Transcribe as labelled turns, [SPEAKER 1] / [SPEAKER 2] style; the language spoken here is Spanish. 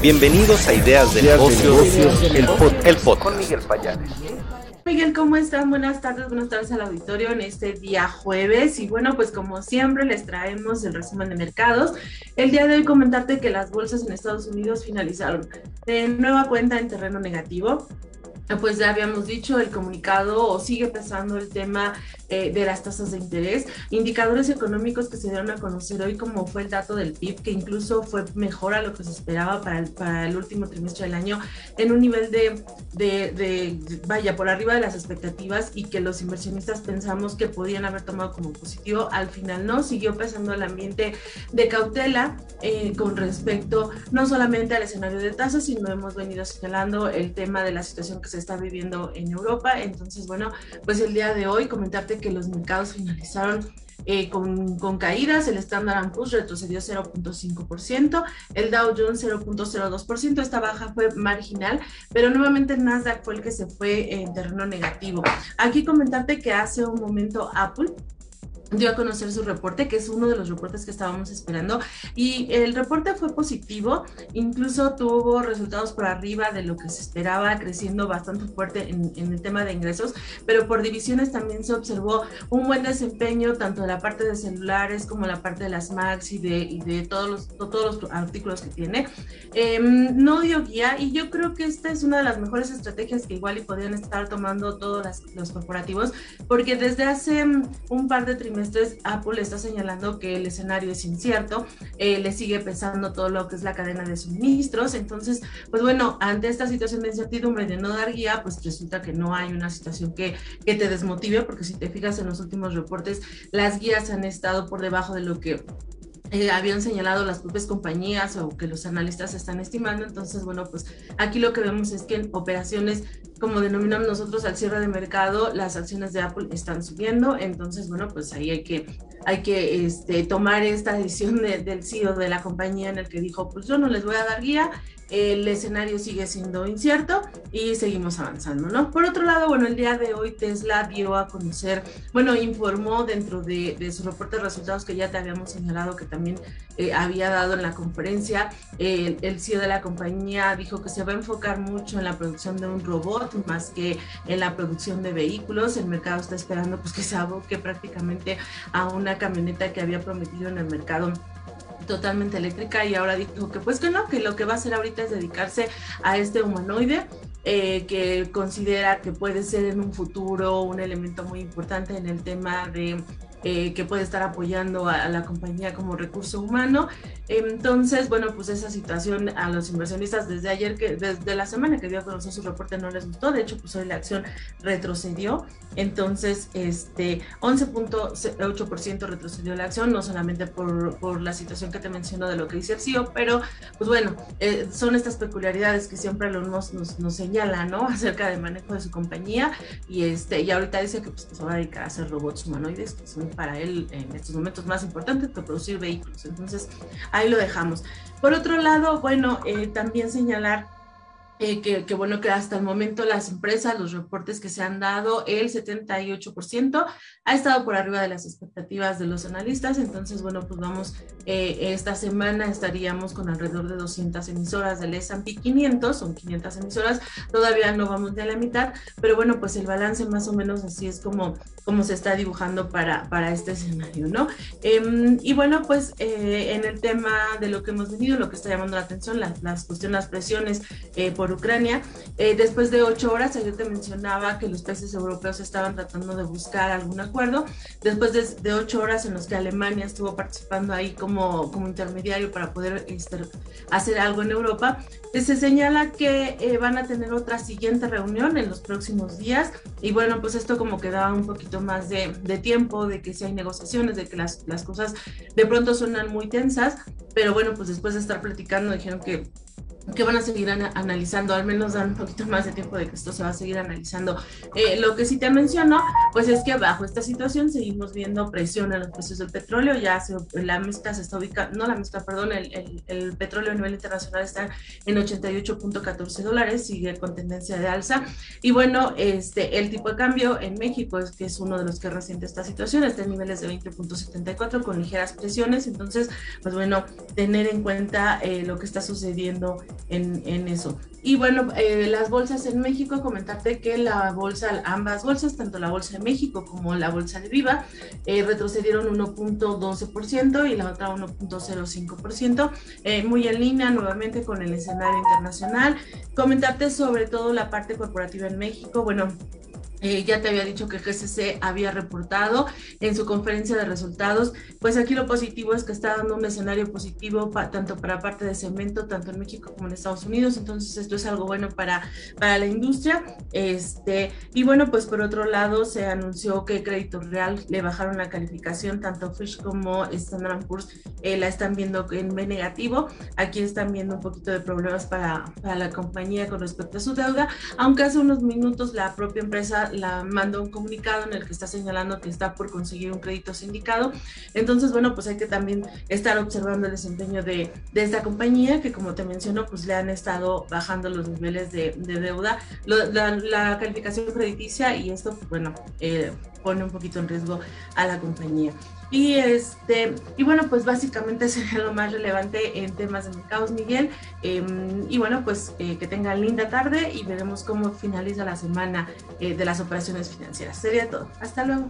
[SPEAKER 1] Bienvenidos a Ideas de Negocios, el, pod,
[SPEAKER 2] Con Miguel Payares. Miguel, ¿cómo están? Buenas tardes, buenas tardes al auditorio en este día jueves. Y bueno, pues como siempre les traemos el resumen de mercados. El día de hoy comentarte que las bolsas en Estados Unidos finalizaron de nueva cuenta en terreno negativo pues ya habíamos dicho, el comunicado sigue pesando el tema eh, de las tasas de interés, indicadores económicos que se dieron a conocer hoy, como fue el dato del PIB, que incluso fue mejor a lo que se esperaba para el, para el último trimestre del año, en un nivel de, de, de, vaya, por arriba de las expectativas y que los inversionistas pensamos que podían haber tomado como positivo, al final no, siguió pesando el ambiente de cautela eh, con respecto no solamente al escenario de tasas, sino hemos venido señalando el tema de la situación que se está viviendo en Europa. Entonces, bueno, pues el día de hoy comentarte que los mercados finalizaron eh, con, con, caídas, el Standard Poor's retrocedió 0.5%, el Dow Jones 0.02%, esta baja fue marginal, pero nuevamente el Nasdaq fue el que se fue en terreno negativo. Aquí comentarte que hace un momento Apple dio a conocer su reporte, que es uno de los reportes que estábamos esperando. Y el reporte fue positivo, incluso tuvo resultados por arriba de lo que se esperaba, creciendo bastante fuerte en, el tema de ingresos, pero por divisiones también se observó un buen desempeño, tanto de la parte de celulares como la parte de las Macs y de, y de todos, los, todos los artículos que tiene. Em, no dio guía y yo creo que esta es una de las mejores estrategias que igual y podrían estar tomando todos los corporativos, porque desde hace un par de trimestres, entonces Apple está señalando que el escenario es incierto, eh, le sigue pesando todo lo que es la cadena de suministros, entonces, pues bueno, ante esta situación de incertidumbre de no dar guía, pues resulta que no hay una situación que, que te desmotive, porque si te fijas en los últimos reportes, las guías han estado por debajo de lo que eh, habían señalado las propias compañías o que los analistas están estimando. Entonces, bueno, pues aquí lo que vemos es que en operaciones, como denominamos nosotros al cierre de mercado, las acciones de Apple están subiendo. Entonces, bueno, pues ahí hay que, hay que este, tomar esta decisión del CEO de la compañía en el que dijo, pues yo no les voy a dar guía, el escenario sigue siendo incierto y seguimos avanzando, ¿no? Por otro lado, bueno, el día de hoy Tesla dio a conocer, bueno, informó dentro de, su reporte de resultados que ya te habíamos señalado que también eh, había dado en la conferencia, el CEO de la compañía dijo que se va a enfocar mucho en la producción de un robot más que en la producción de vehículos. El mercado está esperando pues que se aboque prácticamente a una camioneta que había prometido en el mercado totalmente eléctrica y ahora dijo que pues que no, que lo que va a hacer ahorita es dedicarse a este humanoide eh, que considera que puede ser en un futuro un elemento muy importante en el tema de eh, que puede estar apoyando a, la compañía como recurso humano. Entonces, bueno, pues esa situación a los inversionistas desde ayer, que desde la semana que dio a conocer su reporte no les gustó, de hecho, pues hoy la acción retrocedió, entonces, este 11.8% retrocedió la acción, no solamente por, por, la situación que te menciono de lo que dice el CEO, pero pues bueno, eh, son estas peculiaridades que siempre nos, nos, nos señala, ¿no? Acerca del manejo de su compañía y este y ahorita dice que pues, se va a dedicar a hacer robots humanoides, que son para él en estos momentos más importante que producir vehículos. Entonces, ahí lo dejamos. Por otro lado, bueno, eh, también señalar eh, que, bueno, que hasta el momento las empresas, los reportes que se han dado, el 78% ha estado por arriba de las expectativas de los analistas. Entonces, bueno, pues vamos, eh, esta semana estaríamos con alrededor de 200 emisoras del S&P 500, son 500 emisoras, todavía no vamos de la mitad, pero bueno, pues el balance más o menos así es como, como se está dibujando para, para este escenario, ¿no? Em, y bueno, pues eh, en el tema de lo que hemos venido, lo que está llamando la atención, las, las cuestiones, las presiones por Ucrania. Eh, después de ocho horas, ayer te mencionaba que los países europeos estaban tratando de buscar algún acuerdo. Después de, ocho horas en los que Alemania estuvo participando ahí como, como intermediario para poder este, hacer algo en Europa, eh, se señala que eh, van a tener otra siguiente reunión en los próximos días. Y bueno, pues esto como que da un poquito más de, de tiempo, de que si hay negociaciones, de que las, las cosas de pronto suenan muy tensas. Pero bueno, pues después de estar platicando, dijeron que que van a seguir analizando, al menos dan un poquito más de tiempo de que esto se va a seguir analizando. Eh, lo que sí te menciono, pues es que bajo esta situación seguimos viendo presión en los precios del petróleo, ya la mezcla se está ubicando, no la mezcla, perdón, el, el, petróleo a nivel internacional está en 88.14 dólares, sigue con tendencia de alza. Y bueno, este, el tipo de cambio en México, es que es uno de los que resiente esta situación, está en niveles de 20.74 con ligeras presiones, entonces, pues bueno, tener en cuenta eh, lo que está sucediendo en, en eso. Y bueno, eh, las bolsas en México, comentarte que la bolsa, ambas bolsas, tanto la bolsa de México como la bolsa de Viva, eh, retrocedieron 1.12% y la otra 1.05%, eh, muy en línea nuevamente con el escenario internacional. Comentarte sobre todo la parte corporativa en México, bueno, eh, ya te había dicho que GCC había reportado en su conferencia de resultados, pues aquí lo positivo es que está dando un escenario positivo tanto para parte de cemento, tanto en México como en Estados Unidos, entonces esto es algo bueno para, para la industria. Este, y bueno, pues por otro lado se anunció que Crédito Real le bajaron la calificación, tanto Fish como Standard Poor's eh, la están viendo en B negativo, aquí están viendo un poquito de problemas para, para la compañía con respecto a su deuda, aunque hace unos minutos la propia empresa la mandó un comunicado en el que está señalando que está por conseguir un crédito sindicado. Entonces, bueno, pues hay que también estar observando el desempeño de, de esta compañía, que como te menciono, pues le han estado bajando los niveles de, de deuda, la, la, calificación crediticia y esto, pues, bueno, eh, pone un poquito en riesgo a la compañía. Y, este, y bueno, pues básicamente sería lo más relevante en temas de mercados, Miguel. Em, y bueno, pues eh, que tengan linda tarde y veremos cómo finaliza la semana eh, de las operaciones financieras. Sería todo. Hasta luego.